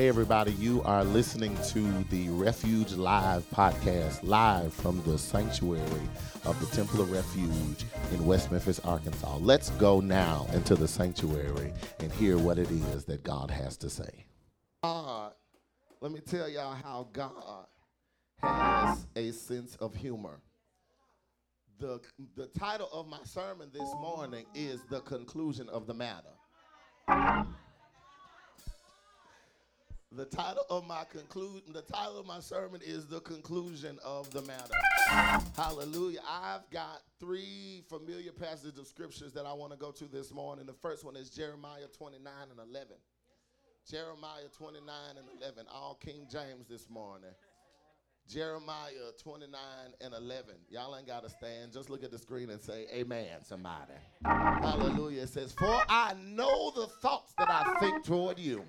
Hey, everybody, you are listening to the Refuge Live podcast, live from the sanctuary of the Temple of Refuge in West Memphis, Arkansas. Let's go now into the sanctuary and hear what it is that God has to say. God, let me tell y'all how God has a sense of humor. The, the title of my sermon this morning is The Conclusion of the Matter. The title of my conclude the title of my sermon is the conclusion of the matter. Hallelujah. I've got three familiar passages of scriptures that I want to go to this morning. The first one is Jeremiah 29 and 11. Jeremiah 29 and 11, all King James this morning. Jeremiah 29 and 11. Y'all ain't got to stand. Just look at the screen and say, Amen, somebody. Hallelujah. It says, For I know the thoughts that I think toward you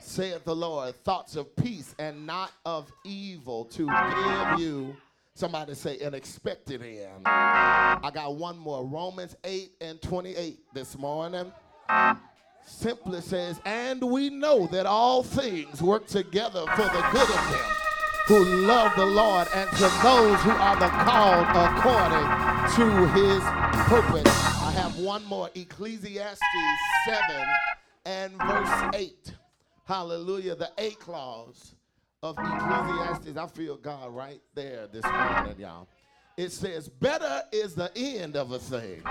saith the Lord, thoughts of peace and not of evil to give you. Somebody say an expected end. I got one more. Romans 8 and 28 this morning. Simply says, and we know that all things work together for the good of them who love the Lord and to those who are the called according to his purpose. I have one more. Ecclesiastes 7 and verse 8. Hallelujah. The A clause of Ecclesiastes. I feel God right there this morning, y'all. It says, Better is the end of a thing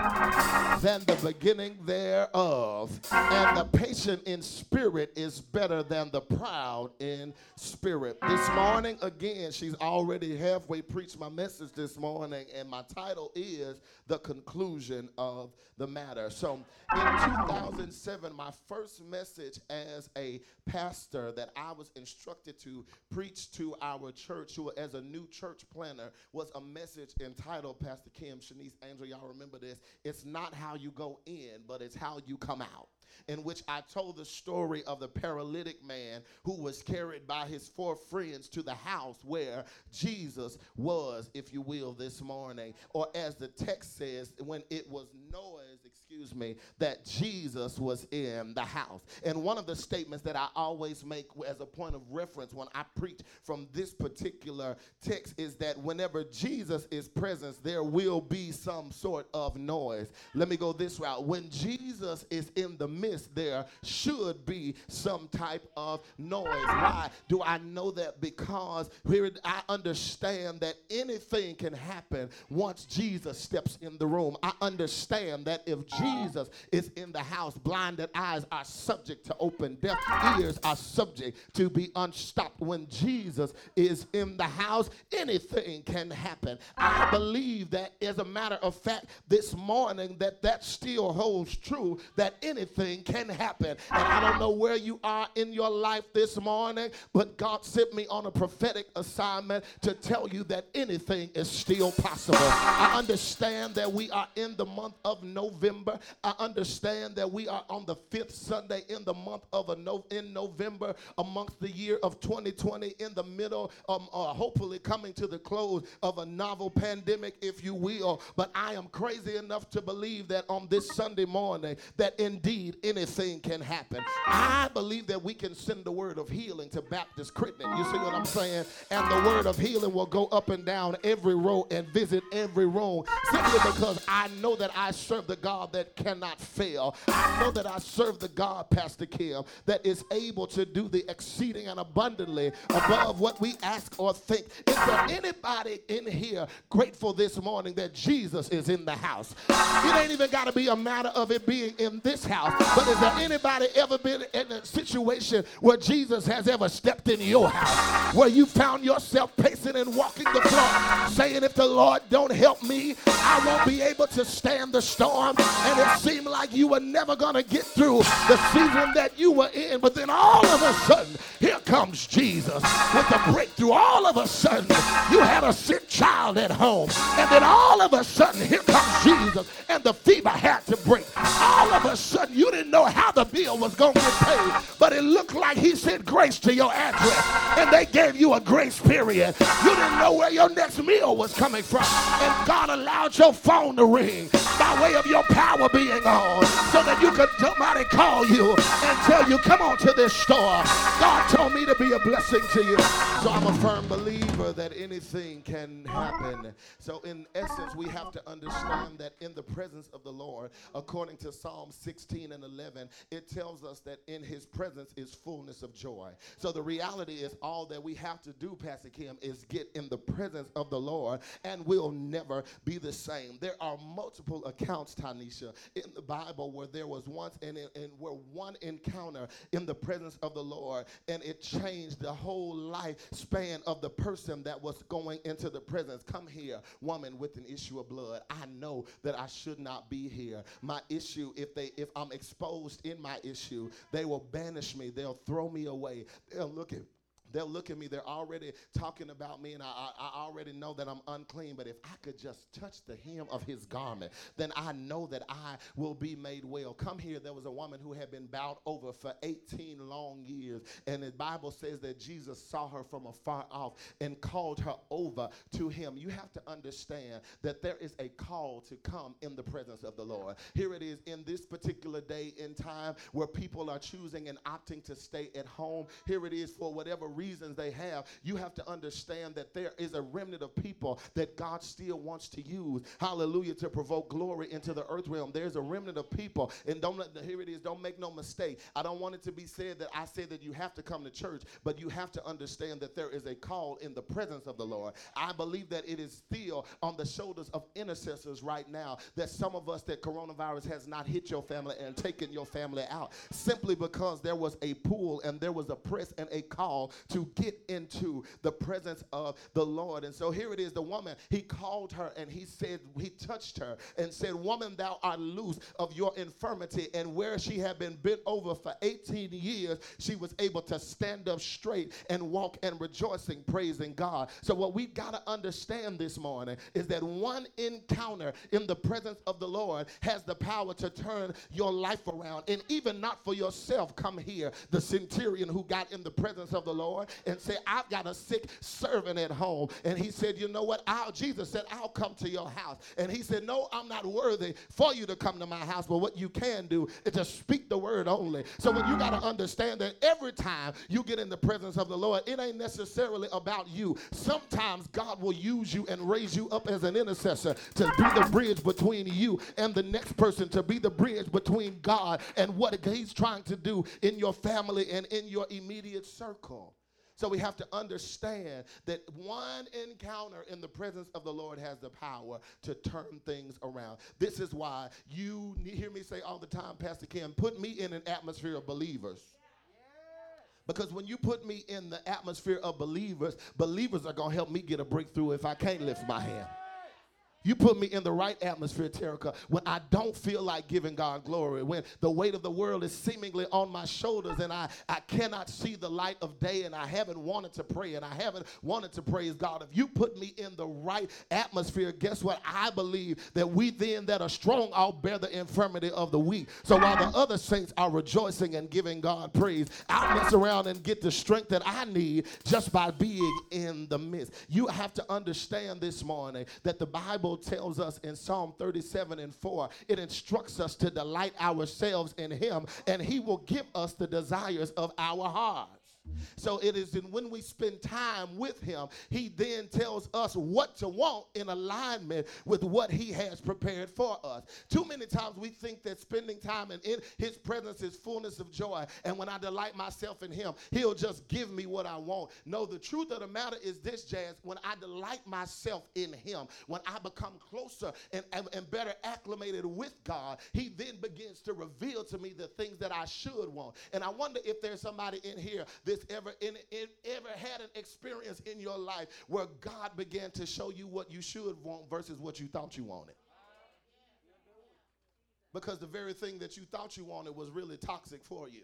than the beginning thereof, and the patient in spirit is better than the proud in spirit. This morning, again, she's already halfway preached my message this morning, and my title is The Conclusion of the Matter. So, in 2007, my first message as a pastor that I was instructed to preach to our church, who as a new church planner, was a message entitled, Pastor Kim, Shanice Angel, y'all remember this. It's not how you go in, but it's how you come out in which I told the story of the paralytic man who was carried by his four friends to the house where Jesus was, if you will, this morning. Or as the text says, when it was noise, excuse me, that Jesus was in the house. And one of the statements that I always make as a point of reference when I preach from this particular text is that whenever Jesus is present, there will be some sort of noise. Let me go this route. When Jesus is in the midst, there should be some type of noise. Why do I know that? Because here I understand that anything can happen once Jesus steps in the room. I understand that if Jesus is in the house, blinded eyes are subject to open, deaf ears are subject to be unstopped. When Jesus is in the house, anything can happen. I believe that, as a matter of fact, this morning that that still holds true that anything can happen. And I don't know where you are in your life this morning, but God sent me on a prophetic assignment to tell you that anything is still possible. I understand that we are in the month of November. I understand that we are on the fifth Sunday in the month of a no, in November amongst the year of 2020 in the middle of uh, hopefully coming to the close of a novel pandemic, if you will. But I am crazy enough to believe that on this Sunday morning that indeed anything can happen. I believe that we can send the word of healing to Baptist Crittenden. You see what I'm saying? And the word of healing will go up and down every row and visit every room simply because I know that I serve the God that cannot fail. I know that I serve the God, Pastor Kim, that is able to do the exceeding and abundantly above what we ask or think. Is there anybody in here grateful this morning that Jesus is in the house? It ain't even got to be a matter of it being in this house, but is there anybody ever been in a situation where Jesus has ever stepped in your house, where you found yourself pacing and walking the floor, saying, If the Lord don't help me, I won't be able to stand the storm? And it seemed like you were never going to get through the season that you were in, but then all of a sudden, here comes Jesus with the breakthrough. All of a sudden, you had a sick child at home, and then all of a sudden, here comes Jesus, and the fever had to break. All of a sudden, you didn't know how the bill was going to get paid, but it looked like he sent grace to your address, and they gave you a grace period. You didn't know where your next meal was coming from, and God allowed your phone to ring. By by way of your power being on, so that you could somebody call you and tell you, come on to this store. God told me to be a blessing to you. So I'm a firm believer that anything can happen. So in essence, we have to understand that in the presence of the Lord, according to Psalm 16 and 11, it tells us that in his presence is fullness of joy. So the reality is all that we have to do, Pastor Kim, is get in the presence of the Lord and we'll never be the same. There are multiple accounts, Tanisha, in the Bible where there was once and, and where one encounter in the presence of the Lord and it changed the whole lifespan of the person that was going into the presence. Come here, woman with an issue of blood. I know that I should not be here. My issue, if they if I'm exposed in my issue, they will banish me. They'll throw me away. They'll look at They'll look at me. They're already talking about me, and I, I, already know that I'm unclean. But if I could just touch the hem of his garment, then I know that I will be made well. Come here. There was a woman who had been bowed over for 18 long years, and the Bible says that Jesus saw her from afar off and called her over to him. You have to understand that there is a call to come in the presence of the Lord. Here it is in this particular day in time where people are choosing and opting to stay at home. Here it is for whatever reason reasons they have, you have to understand that there is a remnant of people that God still wants to use, hallelujah, to provoke glory into the earth realm. There's a remnant of people, and don't let, here it is, don't make no mistake. I don't want it to be said that I say that you have to come to church, but you have to understand that there is a call in the presence of the Lord. I believe that it is still on the shoulders of intercessors right now that some of us that coronavirus has not hit your family and taken your family out simply because there was a pool and there was a press and a call to get into the presence of the Lord. And so here it is the woman, he called her and he said, he touched her and said, Woman, thou art loose of your infirmity. And where she had been bent over for 18 years, she was able to stand up straight and walk and rejoicing, praising God. So, what we've got to understand this morning is that one encounter in the presence of the Lord has the power to turn your life around. And even not for yourself, come here. The centurion who got in the presence of the Lord And say, I've got a sick servant at home. And he said, You know what? I'll, Jesus said, I'll come to your house. And he said, No, I'm not worthy for you to come to my house. But what you can do is to speak the word only. So when you got to understand that every time you get in the presence of the Lord, it ain't necessarily about you. Sometimes God will use you and raise you up as an intercessor to be the bridge between you and the next person, to be the bridge between God and what He's trying to do in your family and in your immediate circle. So we have to understand that one encounter in the presence of the Lord has the power to turn things around. This is why you hear me say all the time, Pastor Kim, put me in an atmosphere of believers. Because when you put me in the atmosphere of believers, believers are going to help me get a breakthrough if I can't lift my hand. You put me in the right atmosphere, Terica, when I don't feel like giving God glory, when the weight of the world is seemingly on my shoulders and I, I cannot see the light of day and I haven't wanted to pray and I haven't wanted to praise God. If you put me in the right atmosphere, guess what? I believe that we then that are strong all bear the infirmity of the weak. So while the other saints are rejoicing and giving God praise, I'll mess around and get the strength that I need just by being in the midst. You have to understand this morning that the Bible Bible tells us in Psalm 37 and 4, it instructs us to delight ourselves in Him, and He will give us the desires of our heart. So it is in when we spend time with him, he then tells us what to want in alignment with what he has prepared for us. Too many times we think that spending time in, his presence is fullness of joy. And when I delight myself in him, he'll just give me what I want. No, the truth of the matter is this, Jazz. When I delight myself in him, when I become closer and, and, and better acclimated with God, he then begins to reveal to me the things that I should want. And I wonder if there's somebody in here this ever in, in, ever had an experience in your life where God began to show you what you should want versus what you thought you wanted? Because the very thing that you thought you wanted was really toxic for you.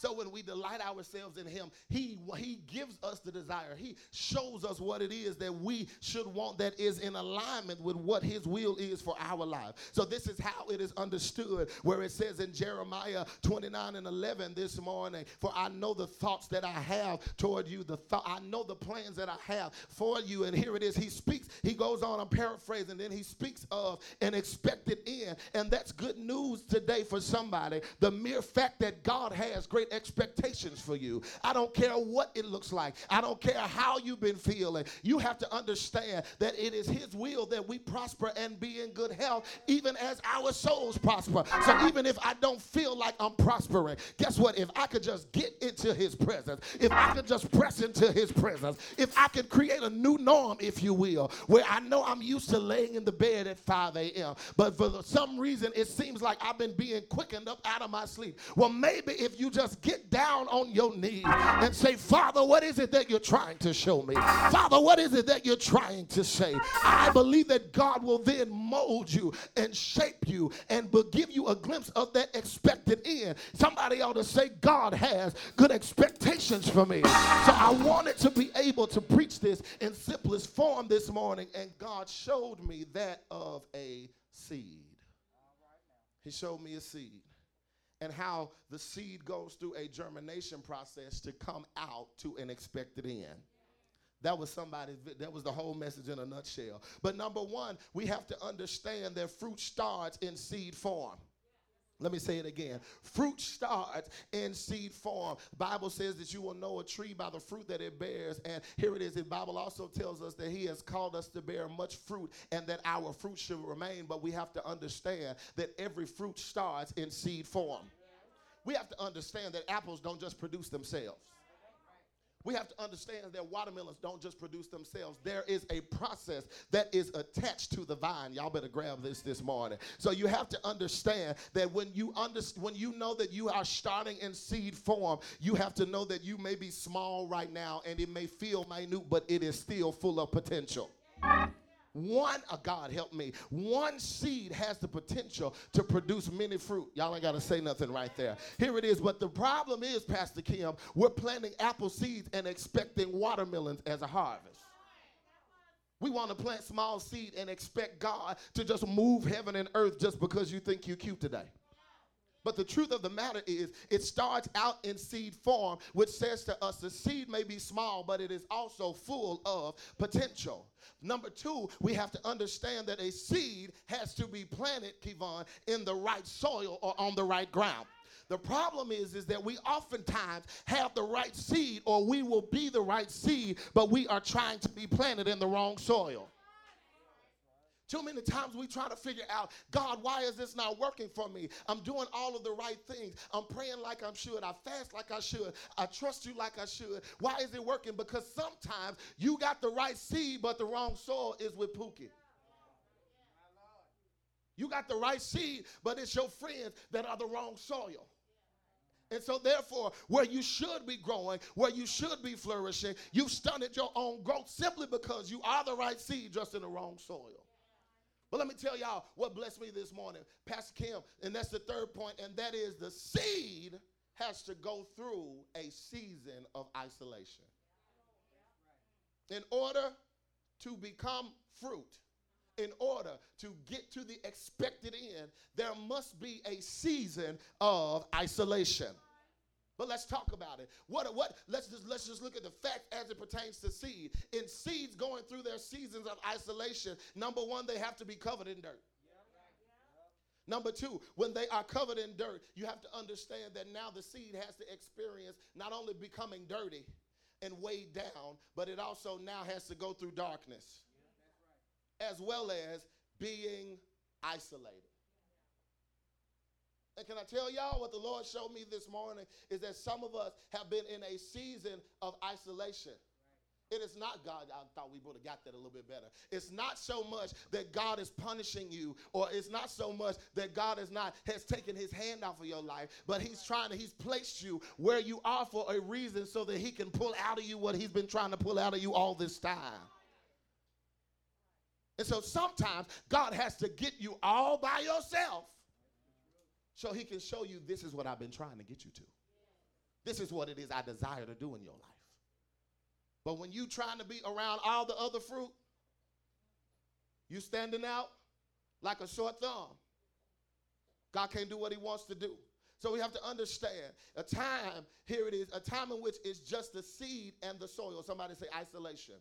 So when we delight ourselves in him, he he gives us the desire. He shows us what it is that we should want that is in alignment with what his will is for our life. So this is how it is understood where it says in Jeremiah 29 and 11 this morning, for I know the thoughts that I have toward you, the thought I know the plans that I have for you. And here it is. He speaks, he goes on, I'm paraphrasing, then he speaks of an expected end. And that's good news today for somebody. The mere fact that God has great expectations for you. I don't care what it looks like. I don't care how you've been feeling. You have to understand that it is His will that we prosper and be in good health, even as our souls prosper. So even if I don't feel like I'm prospering, guess what? If I could just get into His presence, if I could just press into His presence, if I could create a new norm, if you will, where I know I'm used to laying in the bed at 5 a.m., but for some reason it seems like I've been being quickened up out of my sleep. Well, maybe if you just get down on your knees and say, Father, what is it that you're trying to show me? Father, what is it that you're trying to say? I believe that God will then mold you and shape you and will give you a glimpse of that expected end. Somebody ought to say, God has good expectations for me. So I wanted to be able to preach this in simplest form this morning, and God showed me that of a seed. He showed me a seed and how the seed goes through a germination process to come out to an expected end. That was somebody, that was the whole message in a nutshell. But number one, we have to understand that fruit starts in seed form. Let me say it again. Fruit starts in seed form. Bible says that you will know a tree by the fruit that it bears. And here it is. The Bible also tells us that he has called us to bear much fruit and that our fruit should remain. But we have to understand that every fruit starts in seed form. We have to understand that apples don't just produce themselves. We have to understand that watermelons don't just produce themselves. There is a process that is attached to the vine. Y'all better grab this this morning. So you have to understand that when you under, when you know that you are starting in seed form, you have to know that you may be small right now and it may feel minute, but it is still full of potential. One, oh God help me, one seed has the potential to produce many fruit. Y'all ain't got to say nothing right there. Here it is. But the problem is, Pastor Kim, we're planting apple seeds and expecting watermelons as a harvest. We want to plant small seed and expect God to just move heaven and earth just because you think you're cute today. But the truth of the matter is, it starts out in seed form, which says to us the seed may be small, but it is also full of potential. Number two, we have to understand that a seed has to be planted, Kevon, in the right soil or on the right ground. The problem is, is that we oftentimes have the right seed or we will be the right seed, but we are trying to be planted in the wrong soil. Too many times we try to figure out, God, why is this not working for me? I'm doing all of the right things. I'm praying like I should. I fast like I should. I trust you like I should. Why is it working? Because sometimes you got the right seed, but the wrong soil is with Pookie. You got the right seed, but it's your friends that are the wrong soil. And so, therefore, where you should be growing, where you should be flourishing, you've stunted your own growth simply because you are the right seed, just in the wrong soil. But let me tell y'all what blessed me this morning, Pastor Kim, and that's the third point, and that is the seed has to go through a season of isolation. In order to become fruit, in order to get to the expected end, there must be a season of isolation. But let's talk about it. What what let's just let's just look at the fact as it pertains to seed. In seeds going through their seasons of isolation, number one, they have to be covered in dirt. Number two, when they are covered in dirt, you have to understand that now the seed has to experience not only becoming dirty and weighed down, but it also now has to go through darkness as well as being isolated. And can I tell y'all what the Lord showed me this morning is that some of us have been in a season of isolation. It is not God. I thought we would have got that a little bit better. It's not so much that God is punishing you, or it's not so much that God is not has taken his hand off of your life, but he's trying to, he's placed you where you are for a reason so that he can pull out of you what he's been trying to pull out of you all this time. And so sometimes God has to get you all by yourself so he can show you this is what I've been trying to get you to. This is what it is I desire to do in your life. But when you trying to be around all the other fruit, you standing out like a short thumb. God can't do what he wants to do. So we have to understand a time, here it is, a time in which it's just the seed and the soil. Somebody say isolation.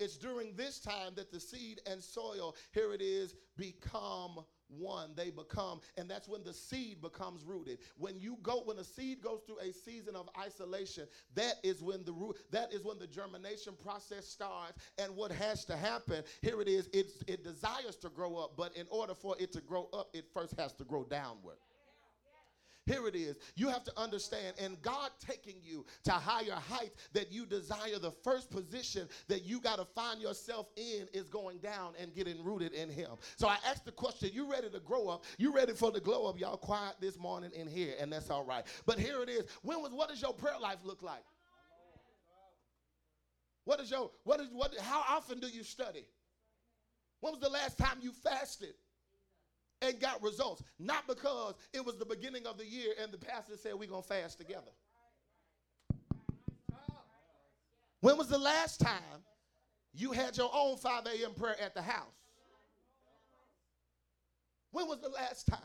It's during this time that the seed and soil, here it is, become one they become and that's when the seed becomes rooted. When you go when a seed goes through a season of isolation that is when the root that is when the germination process starts. And what has to happen here it is it's, it desires to grow up but in order for it to grow up it first has to grow downward here it is. You have to understand, and God taking you to higher heights that you desire, the first position that you got to find yourself in is going down and getting rooted in Him. So I asked the question you ready to grow up? You ready for the glow up? Y'all quiet this morning in here, and that's all right. But here it is. When was what does your prayer life look like? What is your what is what how often do you study? When was the last time you fasted? And got results. Not because it was the beginning of the year and the pastor said we're going to fast together. When was the last time you had your own 5 a.m. prayer at the house? When was the last time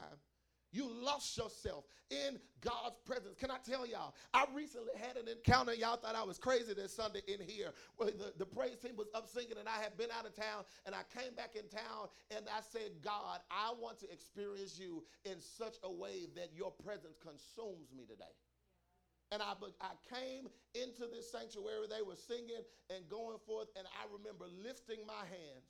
you lost yourself in God's presence. Can I tell y'all? I recently had an encounter. Y'all thought I was crazy this Sunday in here where the, the praise team was up singing and I had been out of town and I came back in town and I said, God, I want to experience you in such a way that your presence consumes me today. And I, I came into this sanctuary. They were singing and going forth, and I remember lifting my hands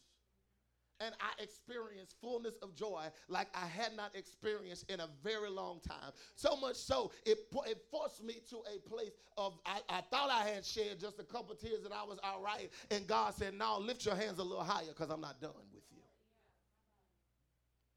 and I experienced fullness of joy like I had not experienced in a very long time. So much so, it, it forced me to a place of, I, I thought I had shed just a couple tears and I was all right. And God said, No, lift your hands a little higher because I'm not done.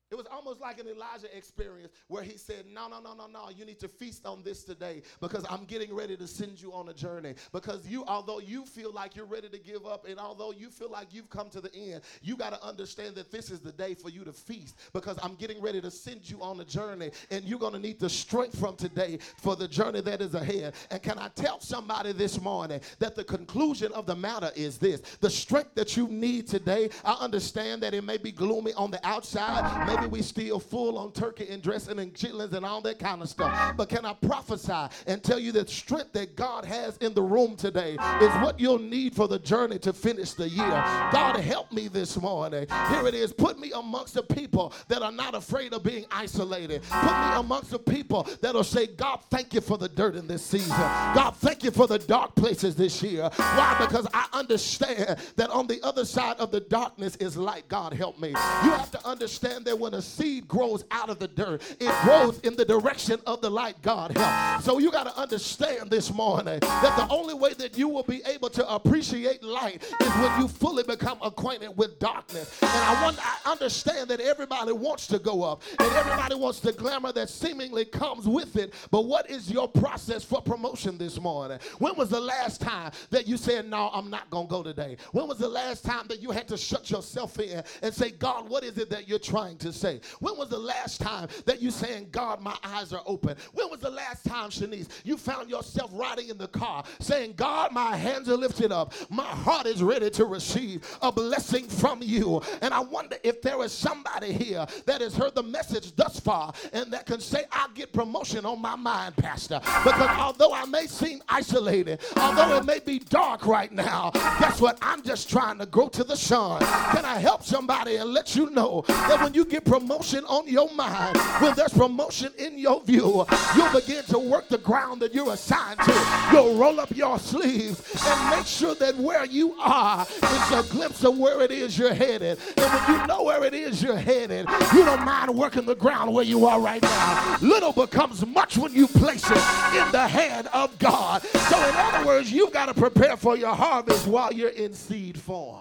It was almost like an Elijah experience where he said, No, no, no, no, no. You need to feast on this today because I'm getting ready to send you on a journey. Because you, although you feel like you're ready to give up, and although you feel like you've come to the end, you got to understand that this is the day for you to feast because I'm getting ready to send you on a journey. And you're going to need the strength from today for the journey that is ahead. And can I tell somebody this morning that the conclusion of the matter is this the strength that you need today, I understand that it may be gloomy on the outside Maybe we still full on turkey and dressing and chitlins and all that kind of stuff. But can I prophesy and tell you that strength that God has in the room today is what you'll need for the journey to finish the year. God help me this morning. Here it is. Put me amongst the people that are not afraid of being isolated. Put me amongst the people that'll say, God, thank you for the dirt in this season. God, thank you for the dark places this year. Why? Because I understand that on the other side of the darkness is light. God, help me. You have to understand that when a seed grows out of the dirt, it grows in the direction of the light God help. So you got to understand this morning that the only way that you will be able to appreciate light is when you fully become acquainted with darkness. And I want I understand that everybody wants to go up and everybody wants the glamour that seemingly comes with it. But what is your process for promotion this morning? When was the last time that you said, No, I'm not gonna go today? When was the last time that you had to shut yourself in and say, God, what is it that you're trying to say? When was the last time that you saying, God, my eyes are open? When was the last time, Shanice, you found yourself riding in the car saying, God, my hands are lifted up. My heart is ready to receive a blessing from you. And I wonder if there is somebody here that has heard the message thus far and that can say, I get promotion on my mind, Pastor. Because although I may seem isolated, although it may be dark right now, guess what? I'm just trying to go to the sun. Can I help somebody and let you know that when you get promotion, on your mind, when there's promotion in your view, you'll begin to work the ground that you're assigned to. You'll roll up your sleeves and make sure that where you are is a glimpse of where it is you're headed. And when you know where it is you're headed, you don't mind working the ground where you are right now. Little becomes much when you place it in the hand of God. So, in other words, you've got to prepare for your harvest while you're in seed form.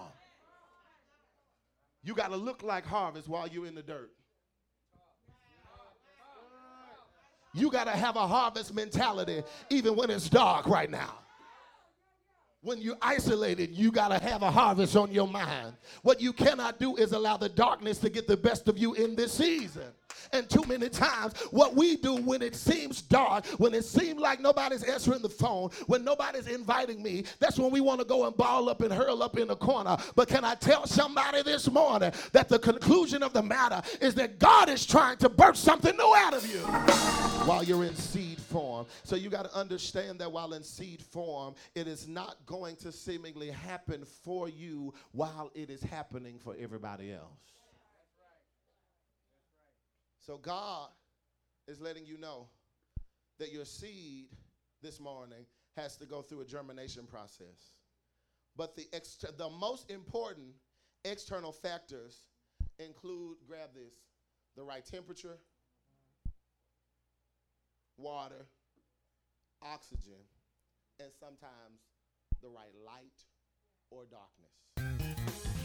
You got to look like harvest while you're in the dirt. You got to have a harvest mentality even when it's dark right now. When you're isolated, you got to have a harvest on your mind. What you cannot do is allow the darkness to get the best of you in this season. And too many times, what we do when it seems dark, when it seems like nobody's answering the phone, when nobody's inviting me, that's when we want to go and ball up and hurl up in the corner. But can I tell somebody this morning that the conclusion of the matter is that God is trying to birth something new out of you while you're in seed form. So you got to understand that while in seed form, it is not going to seemingly happen for you while it is happening for everybody else. So God is letting you know that your seed this morning has to go through a germination process. But the, ex- the most important external factors include grab this the right temperature, water, oxygen, and sometimes the right light or darkness.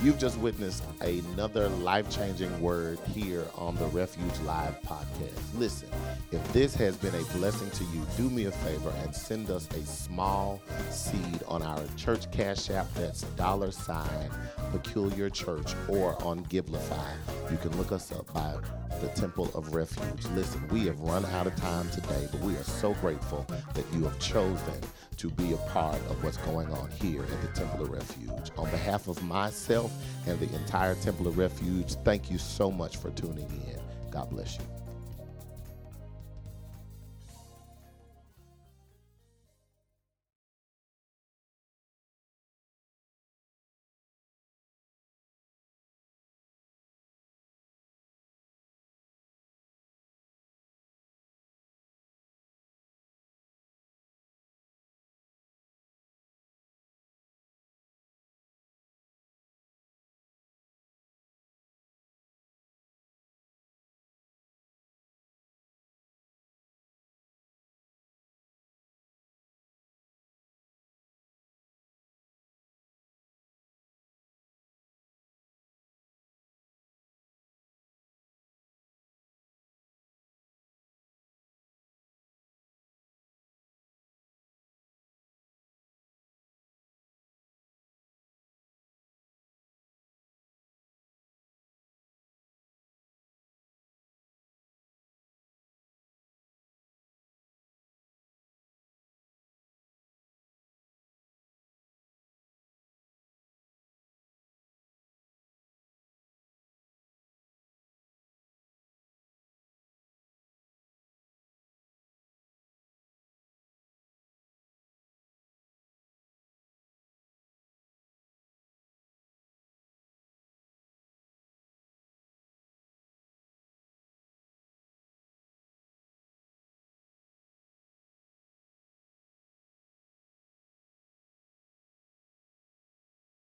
You've just witnessed another life changing word here on the Refuge Live podcast. Listen, if this has been a blessing to you, do me a favor and send us a small seed on our church cash app that's dollar sign peculiar church or on Givelify. You can look us up by the Temple of Refuge. Listen, we have run out of time today, but we are so grateful that you have chosen to be a part of what's going on here at the Temple of Refuge. On behalf of myself and the entire Temple of Refuge, thank you so much for tuning in. God bless you.